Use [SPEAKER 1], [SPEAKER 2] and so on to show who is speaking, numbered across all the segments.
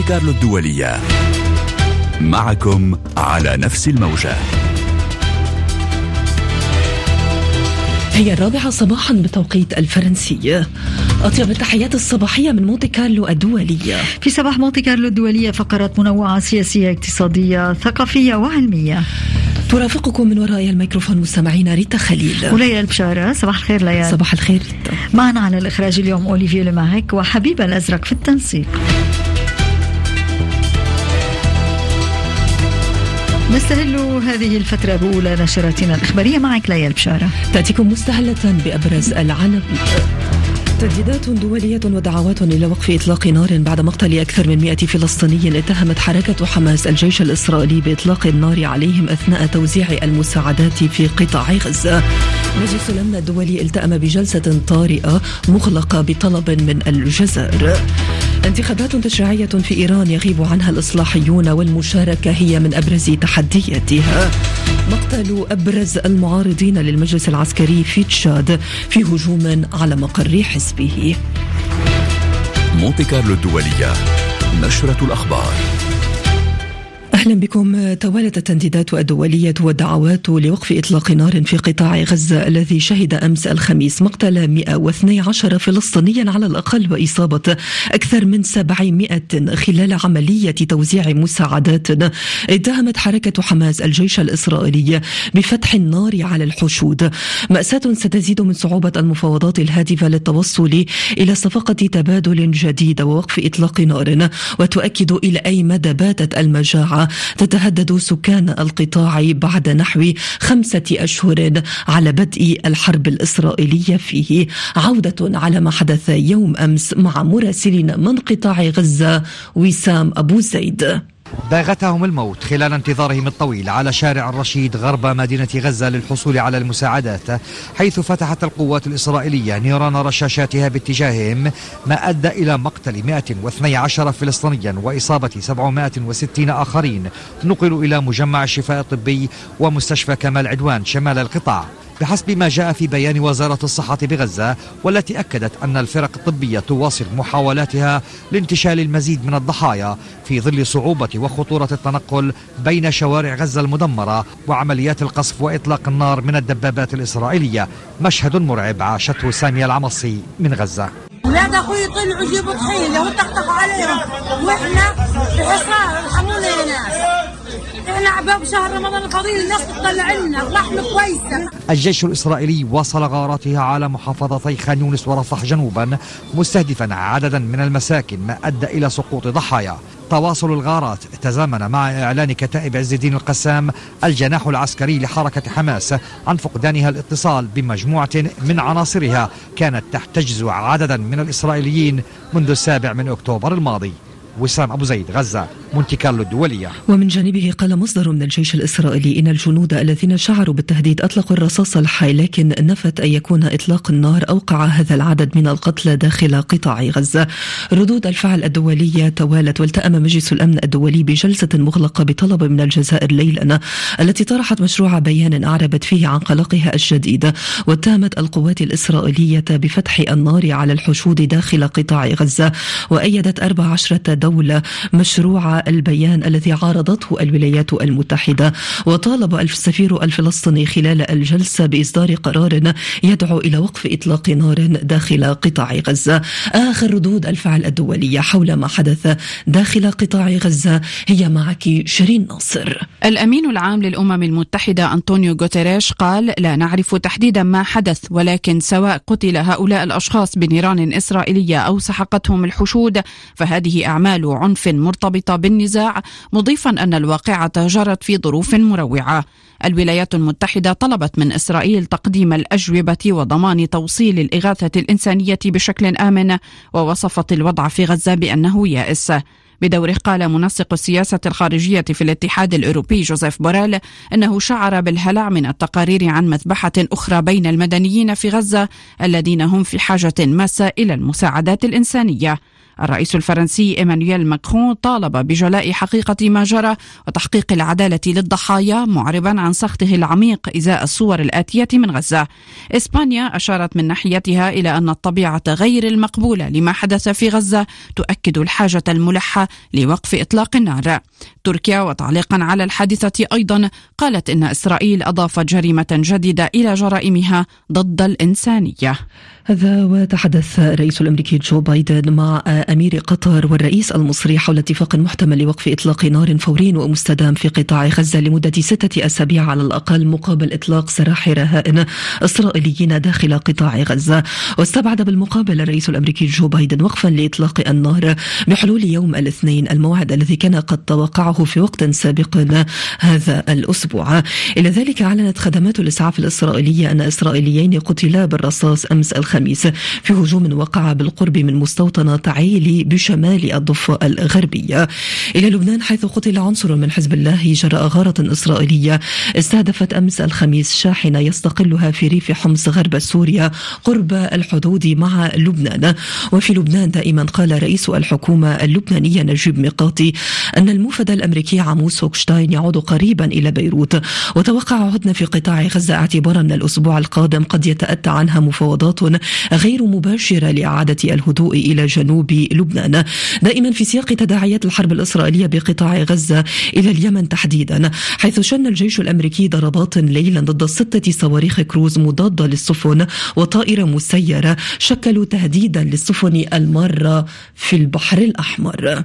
[SPEAKER 1] مونتي كارلو الدولية. معكم على نفس الموجة.
[SPEAKER 2] هي الرابعة صباحا بتوقيت الفرنسي أطيب التحيات الصباحية من مونتي كارلو الدولية.
[SPEAKER 3] في صباح مونتي كارلو الدولية فقرات منوعة سياسية اقتصادية ثقافية وعلمية.
[SPEAKER 2] ترافقكم من وراء الميكروفون مستمعينا ريتا خليل.
[SPEAKER 3] وليا البشارة صباح الخير ليال
[SPEAKER 2] صباح الخير ريتا.
[SPEAKER 3] معنا على الإخراج اليوم أوليفيو لماهك وحبيب الأزرق في التنسيق. نستهل هذه الفترة بأولى نشراتنا الإخبارية معك ليال بشارة
[SPEAKER 2] تأتيكم مستهلة بأبرز العناوين تهديدات دولية ودعوات إلى وقف إطلاق نار بعد مقتل أكثر من 100 فلسطيني اتهمت حركة حماس الجيش الإسرائيلي بإطلاق النار عليهم أثناء توزيع المساعدات في قطاع غزة. مجلس الأمن الدولي التأم بجلسة طارئة مغلقة بطلب من الجزائر. انتخابات تشريعية في إيران يغيب عنها الإصلاحيون والمشاركة هي من أبرز تحدياتها. مقتل أبرز المعارضين للمجلس العسكري في تشاد في هجوم على مقر حزبه.
[SPEAKER 1] مونتي كارلو الدولية نشرة الأخبار.
[SPEAKER 2] أهلا بكم. توالت التنديدات الدولية والدعوات لوقف إطلاق نار في قطاع غزة الذي شهد أمس الخميس مقتل 112 فلسطينيا على الأقل وإصابة أكثر من 700 خلال عملية توزيع مساعدات. اتهمت حركة حماس الجيش الإسرائيلي بفتح النار على الحشود. مأساة ستزيد من صعوبة المفاوضات الهادفة للتوصل إلى صفقة تبادل جديدة ووقف إطلاق نار وتؤكد إلى أي مدى باتت المجاعة. تتهدد سكان القطاع بعد نحو خمسة أشهر على بدء الحرب الإسرائيلية فيه. عودة على ما حدث يوم أمس مع مراسلنا من قطاع غزة وسام أبو زيد.
[SPEAKER 4] باغتهم الموت خلال انتظارهم الطويل على شارع الرشيد غرب مدينة غزة للحصول على المساعدات حيث فتحت القوات الإسرائيلية نيران رشاشاتها باتجاههم ما أدى إلى مقتل 112 فلسطينيا وإصابة 760 آخرين. نقلوا إلى مجمع الشفاء الطبي ومستشفى كمال عدوان شمال القطاع. بحسب ما جاء في بيان وزارة الصحة بغزة والتي أكدت أن الفرق الطبية تواصل محاولاتها لانتشال المزيد من الضحايا في ظل صعوبة وخطورة التنقل بين شوارع غزة المدمرة وعمليات القصف وإطلاق النار من الدبابات الإسرائيلية. مشهد مرعب عاشته سامية العمصي من غزة.
[SPEAKER 5] ولاد أخوي طلعوا يجيبوا طحينه وطقطقوا عليهم. وإحنا في حصار ارحمونا يا ناس. إحنا عباب شهر رمضان الفضيل الناس تطلع لنا. لحمه كويسة.
[SPEAKER 4] الجيش الإسرائيلي واصل غاراتها على محافظتي خان يونس ورفح جنوبا مستهدفا عددا من المساكن ما أدى إلى سقوط ضحايا. تواصل الغارات تزامن مع إعلان كتائب عز الدين القسام الجناح العسكري لحركة حماس عن فقدانها الاتصال بمجموعة من عناصرها. كانت تحتجز عددا من الإسرائيليين منذ السابع من أكتوبر الماضي. وسام أبو زيد غزة. مونتي كارلو الدولية.
[SPEAKER 2] ومن جانبه قال مصدر من الجيش الإسرائيلي إن الجنود الذين شعروا بالتهديد أطلقوا الرصاص الحي لكن نفت أن يكون إطلاق النار أوقع هذا العدد من القتلى داخل قطاع غزة. ردود الفعل الدولية توالت والتأم مجلس الأمن الدولي بجلسة مغلقة بطلب من الجزائر ليلا التي طرحت مشروع بيان أعربت فيه عن قلقها الشديد. واتهمت القوات الإسرائيلية بفتح النار على الحشود داخل قطاع غزة وأيدت 14 دولة مشروع البيان الذي عارضته الولايات المتحدة. وطالب السفير الفلسطيني خلال الجلسة بإصدار قرار يدعو إلى وقف إطلاق نار داخل قطاع غزة. آخر ردود الفعل الدولية حول ما حدث داخل قطاع غزة هي معك شيرين ناصر.
[SPEAKER 6] الأمين العام للأمم المتحدة أنطونيو غوتيريش قال لا نعرف تحديدا ما حدث ولكن سواء قتل هؤلاء الأشخاص بنيران إسرائيلية أو سحقتهم الحشود فهذه أعمال عنف مرتبطة بالنزاع مضيفا أن الواقعة جرت في ظروف مروعة. الولايات المتحدة طلبت من إسرائيل تقديم الأجوبة وضمان توصيل الإغاثة الإنسانية بشكل آمن ووصفت الوضع في غزة بأنه يائس. بدوره قال منسق السياسة الخارجية في الاتحاد الأوروبي جوزيف بوريل أنه شعر بالهلع من التقارير عن مذبحة أخرى بين المدنيين في غزة الذين هم في حاجة ماسة إلى المساعدات الإنسانية. الرئيس الفرنسي إيمانويل ماكرون طالب بجلاء حقيقة ما جرى وتحقيق العدالة للضحايا معربا عن سخطه العميق إزاء الصور الآتية من غزة. إسبانيا أشارت من ناحيتها إلى أن الطبيعة غير المقبولة لما حدث في غزة تؤكد الحاجة الملحة لوقف إطلاق النار. تركيا وتعليقا على الحادثة أيضا قالت إن إسرائيل أضافت جريمة جديدة إلى جرائمها ضد الإنسانية.
[SPEAKER 2] هذا وتحدث الرئيس الأمريكي جو بايدن مع أمير قطر والرئيس المصري حول اتفاق محتمل لوقف إطلاق نار فوري ومستدام في قطاع غزة لمدة ستة أسابيع على الأقل مقابل إطلاق سراح رهائن إسرائيليين داخل قطاع غزة. واستبعد بالمقابل الرئيس الأمريكي جو بايدن وقفا لإطلاق النار بحلول يوم الاثنين الموعد الذي كان قد توقعه في وقت سابق هذا الأسبوع. إلى ذلك أعلنت خدمات الإسعاف الإسرائيلية أن إسرائيليين قتلا بالرصاص أمس الخميس في هجوم وقع بالقرب من مستوطنة عيلي بشمال الضفة الغربية. إلى لبنان حيث قتل عنصر من حزب الله جراء غارة إسرائيلية. استهدفت أمس الخميس شاحنة يستقلها في ريف حمص غرب سوريا قرب الحدود مع لبنان. وفي لبنان دائما قال رئيس الحكومة اللبنانية نجيب ميقاتي أن الموفد الأمريكي عموس هوكشتاين يعود قريبا إلى بيروت. وتوقع هدنة في قطاع غزة اعتبارا من الأسبوع القادم قد يتأتى عنها مفاوضات غير مباشرة لإعادة الهدوء إلى جنوب لبنان. دائما في سياق تداعيات الحرب الإسرائيلية بقطاع غزة إلى اليمن تحديدا حيث شن الجيش الأمريكي ضربات ليلا ضد ستة صواريخ كروز مضادة للسفن وطائرة مسيرة شكلوا تهديدا للسفن المارة في البحر الأحمر.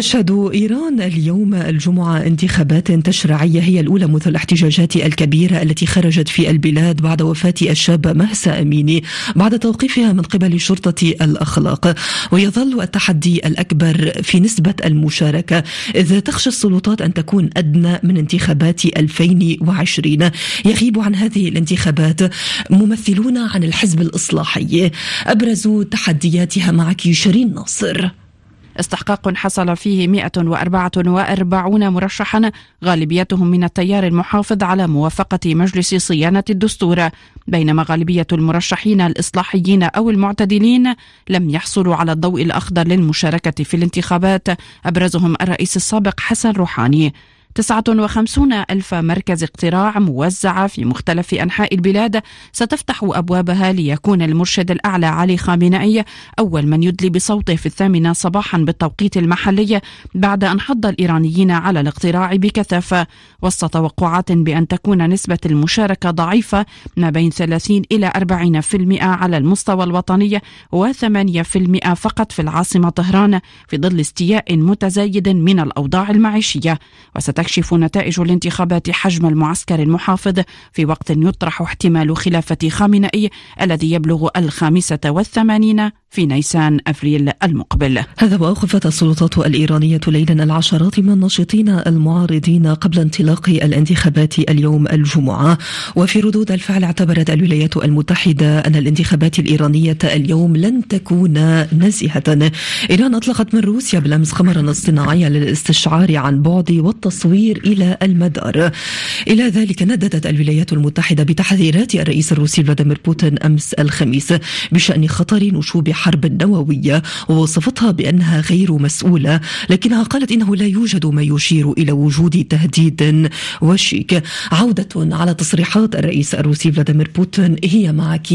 [SPEAKER 2] تشهد إيران اليوم الجمعة انتخابات تشريعية هي الأولى منذ الاحتجاجات الكبيرة التي خرجت في البلاد بعد وفاة الشابة مهسا أميني بعد توقيفها من قبل شرطة الأخلاق. ويظل التحدي الأكبر في نسبة المشاركة إذا تخشى السلطات أن تكون أدنى من انتخابات 2020 يغيب عن هذه الانتخابات ممثلون عن الحزب الإصلاحي. أبرز تحدياتها معك شيرين ناصر.
[SPEAKER 6] استحقاق حصل فيه 144 مرشحا غالبيتهم من التيار المحافظ على موافقة مجلس صيانة الدستور. بينما غالبية المرشحين الإصلاحيين أو المعتدلين لم يحصلوا على الضوء الأخضر للمشاركة في الانتخابات أبرزهم الرئيس السابق حسن روحاني. 59 ألف مركز اقتراع موزعة في مختلف أنحاء البلاد ستفتح أبوابها ليكون المرشد الأعلى علي خامنئي أول من يدلي بصوته في الثامنة صباحا بالتوقيت المحلي بعد أن حض الإيرانيين على الاقتراع بكثافة وسط توقعات بأن تكون نسبة المشاركة ضعيفة ما بين 30 إلى 40% على المستوى الوطني و8% فقط في العاصمة طهران في ظل استياء متزايد من الأوضاع المعيشية. وست تكشف نتائج الانتخابات حجم المعسكر المحافظ في وقت يطرح احتمال خلافة خامنئي الذي يبلغ الخامسة والثمانين في نيسان أفريل المقبل.
[SPEAKER 2] هذا وأوقفت السلطات الإيرانية ليلا العشرات من الناشطين المعارضين قبل انطلاق الانتخابات اليوم الجمعة. وفي ردود الفعل اعتبرت الولايات المتحدة أن الانتخابات الإيرانية اليوم لن تكون نزيهة. إيران أطلقت من روسيا بالأمس قمرا اصطناعيا للاستشعار عن بعد والتصوير إلى المدار. إلى ذلك نددت الولايات المتحدة بتحذيرات الرئيس الروسي فلاديمير بوتين أمس الخميس بشأن خطر نشوب حرب نووية ووصفتها بأنها غير مسؤولة لكنها قالت إنه لا يوجد ما يشير إلى وجود تهديد. وشيك عودة على تصريحات الرئيس الروسي فلاديمير بوتين هي معك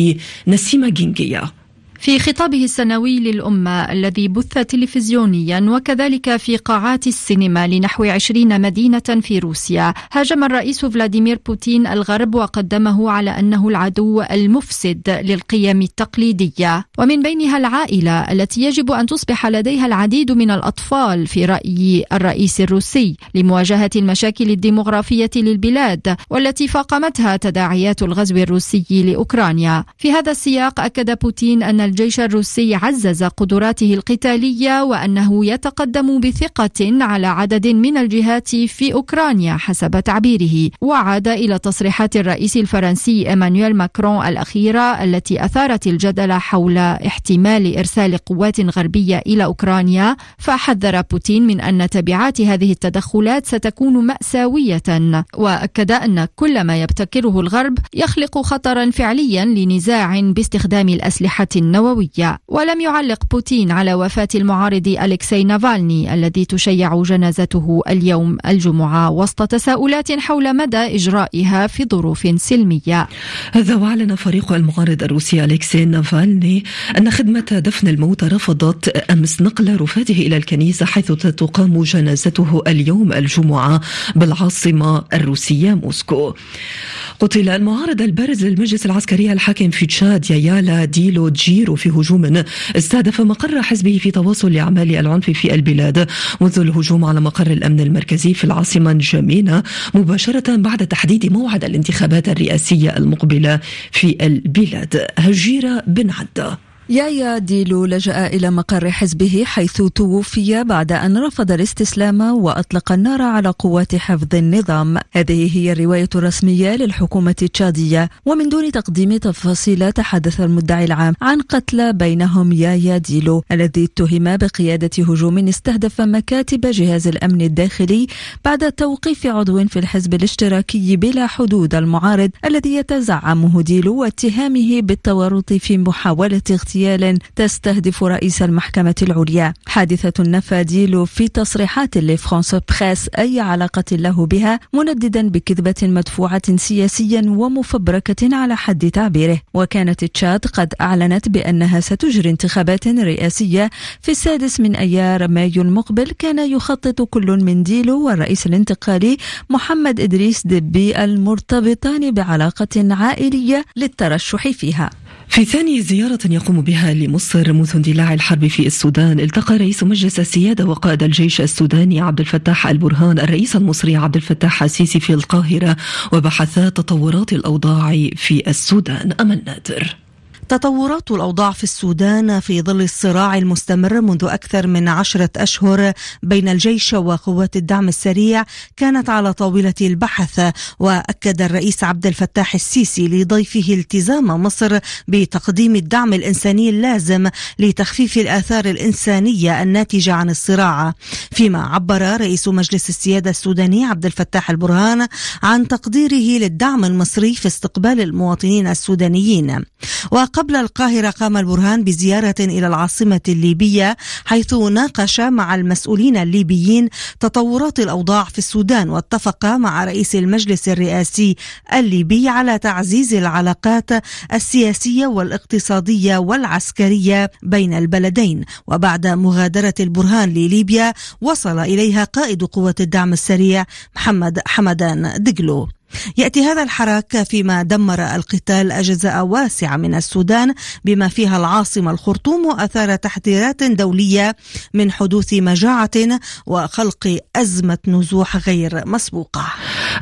[SPEAKER 2] نسيمة جينجيا.
[SPEAKER 7] في خطابه السنوي للأمة الذي بث تلفزيونيا وكذلك في قاعات السينما لنحو عشرين مدينة في روسيا هاجم الرئيس فلاديمير بوتين الغرب وقدمه على أنه العدو المفسد للقيم التقليدية. ومن بينها العائلة التي يجب أن تصبح لديها العديد من الأطفال في رأي الرئيس الروسي لمواجهة المشاكل الديمغرافية للبلاد والتي فاقمتها تداعيات الغزو الروسي لأوكرانيا. في هذا السياق أكد بوتين أن الجيش الروسي عزز قدراته القتالية وأنه يتقدم بثقة على عدد من الجهات في أوكرانيا حسب تعبيره. وعاد إلى تصريحات الرئيس الفرنسي إيمانويل ماكرون الأخيرة التي أثارت الجدل حول احتمال إرسال قوات غربية إلى أوكرانيا. فحذر بوتين من أن تبعات هذه التدخلات ستكون مأساوية. وأكد أن كل ما يبتكره الغرب يخلق خطرا فعليا لنزاع باستخدام الأسلحة النووية. النووية ولم يعلق بوتين على وفاة المعارض أليكسي نافالني الذي تشيع جنازته اليوم الجمعة وسط تساؤلات حول مدى إجرائها في ظروف سلمية.
[SPEAKER 2] هذا وأعلن فريق المعارض الروسي أليكسي نافالني أن خدمة دفن الموتى رفضت أمس نقل رفاته إلى الكنيسة حيث تقام جنازته اليوم الجمعة بالعاصمة الروسية موسكو. قتل المعارض البارز للمجلس العسكري الحاكم في تشاد يايا ديلو جيرو في هجوم استهدف مقر حزبه في تواصل لأعمال العنف في البلاد. منذ الهجوم على مقر الأمن المركزي في العاصمة نجامينا مباشرة بعد تحديد موعد الانتخابات الرئاسية المقبلة في البلاد. هجيرة بن عده
[SPEAKER 8] يايا ديلو لجأ إلى مقر حزبه حيث توفي بعد أن رفض الاستسلام وأطلق النار على قوات حفظ النظام. هذه هي الرواية الرسمية للحكومة التشادية. ومن دون تقديم تفاصيل تحدث المدعي العام عن قتلى بينهم يايا ديلو الذي اتهم بقيادة هجوم استهدف مكاتب جهاز الأمن الداخلي بعد توقيف عضو في الحزب الاشتراكي بلا حدود المعارض الذي يتزعمه ديلو واتهامه بالتورط في محاولة اغتيال اغتيال تستهدف رئيس المحكمة العليا. حادثة نفى ديلو في تصريحات لفرانس بريس أي علاقة له بها منددا بكذبة مدفوعة سياسيا ومفبركة على حد تعبيره. وكانت تشاد قد أعلنت بأنها ستجري انتخابات رئاسية في السادس من أيار مايو المقبل. كان يخطط كل من ديلو والرئيس الانتقالي محمد إدريس دبي المرتبطان بعلاقة عائلية للترشح فيها.
[SPEAKER 2] في ثاني زيارة يقوم بها لمصر منذ اندلاع الحرب في السودان التقى رئيس مجلس السيادة وقائد الجيش السوداني عبد الفتاح البرهان الرئيس المصري عبد الفتاح السيسي في القاهرة وبحثا تطورات الأوضاع في السودان. أمل نادر.
[SPEAKER 9] تطورات الأوضاع في السودان في ظل الصراع المستمر منذ أكثر من عشرة أشهر بين الجيش وقوات الدعم السريع كانت على طاولة البحث وأكد الرئيس عبد الفتاح السيسي لضيفه التزام مصر بتقديم الدعم الإنساني اللازم لتخفيف الآثار الإنسانية الناتجة عن الصراع. فيما عبر رئيس مجلس السيادة السوداني عبد الفتاح البرهان عن تقديره للدعم المصري في استقبال المواطنين السودانيين. قبل القاهرة قام البرهان بزيارة إلى العاصمة الليبية حيث ناقش مع المسؤولين الليبيين تطورات الأوضاع في السودان واتفق مع رئيس المجلس الرئاسي الليبي على تعزيز العلاقات السياسية والاقتصادية والعسكرية بين البلدين. وبعد مغادرة البرهان لليبيا وصل إليها قائد قوة الدعم السريع محمد حمدان دقلو يأتي هذا الحراك فيما دمر القتال أجزاء واسعة من السودان بما فيها العاصمة الخرطوم وأثار تحذيرات دولية من حدوث مجاعة وخلق أزمة نزوح غير مسبوقة.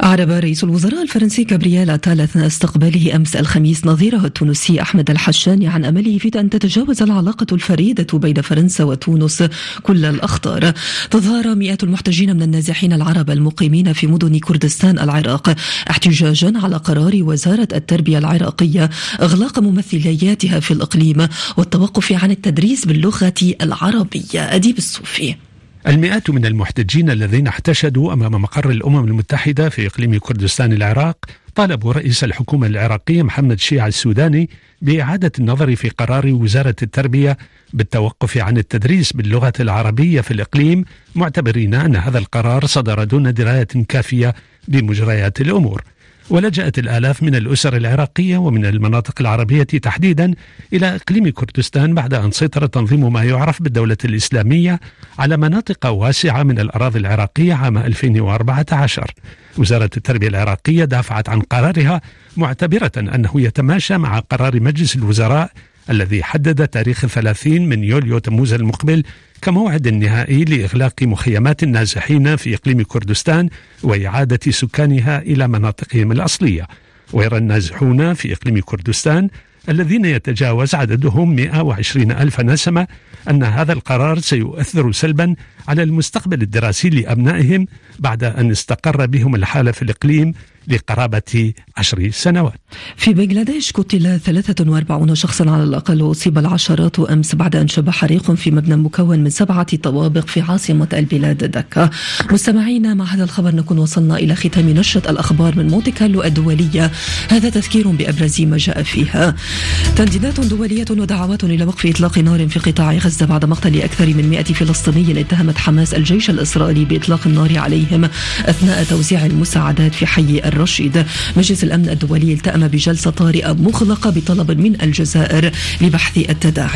[SPEAKER 2] أعرب رئيس الوزراء الفرنسي جابرييل أتال أثناء استقباله أمس الخميس نظيره التونسي أحمد الحشاني عن أمله في أن تتجاوز العلاقة الفريدة بين فرنسا وتونس كل الأخطار. تظاهر مئات المحتجين من النازحين العرب المقيمين في مدن كردستان العراق. احتجاجا على قرار وزارة التربية العراقية إغلاق ممثلياتها في الإقليم والتوقف عن التدريس باللغة العربية. أديب الصوفي.
[SPEAKER 10] المئات من المحتجين الذين احتشدوا أمام مقر الأمم المتحدة في إقليم كردستان العراق طالبوا رئيس الحكومة العراقيه محمد شيع السوداني بإعادة النظر في قرار وزارة التربية بالتوقف عن التدريس باللغة العربية في الإقليم معتبرين أن هذا القرار صدر دون دراية كافية بمجريات الأمور. ولجأت الآلاف من الأسر العراقية ومن المناطق العربية تحديدا إلى إقليم كردستان بعد أن سيطر تنظيم ما يعرف بالدولة الإسلامية على مناطق واسعة من الأراضي العراقية عام 2014 وزارة التربية العراقية دافعت عن قرارها معتبرة أنه يتماشى مع قرار مجلس الوزراء الذي حدد تاريخ 30 من يوليو تموز المقبل كموعد نهائي لإغلاق مخيمات النازحين في إقليم كردستان وإعادة سكانها إلى مناطقهم الأصلية. ويرى النازحون في إقليم كردستان الذين يتجاوز عددهم 120 ألف نسمة أن هذا القرار سيؤثر سلبا على المستقبل الدراسي لأبنائهم بعد أن استقر بهم الحال في الإقليم لقرابة عشر سنوات.
[SPEAKER 2] في بنغلاديش قتل 43 شخصا على الأقل وأصيب العشرات أمس بعد أن شب حريق في مبنى مكون من سبعة طوابق في عاصمة البلاد دكا مستمعينا مع هذا الخبر نكون وصلنا إلى ختام نشرة الأخبار من مونتي كارلو الدولية. هذا تذكير بأبرز ما جاء فيها. تنديدات دولية ودعوات إلى وقف إطلاق نار في قطاع غزة بعد مقتل أكثر من 100 فلسطيني اتهمت حماس الجيش الإسرائيلي بإطلاق النار عليهم أثناء توزيع المساعدات في حي الرشيد. مجلس الأمن الدولي التأم بجلسة طارئة مغلقة بطلب من الجزائر لبحث التداعي.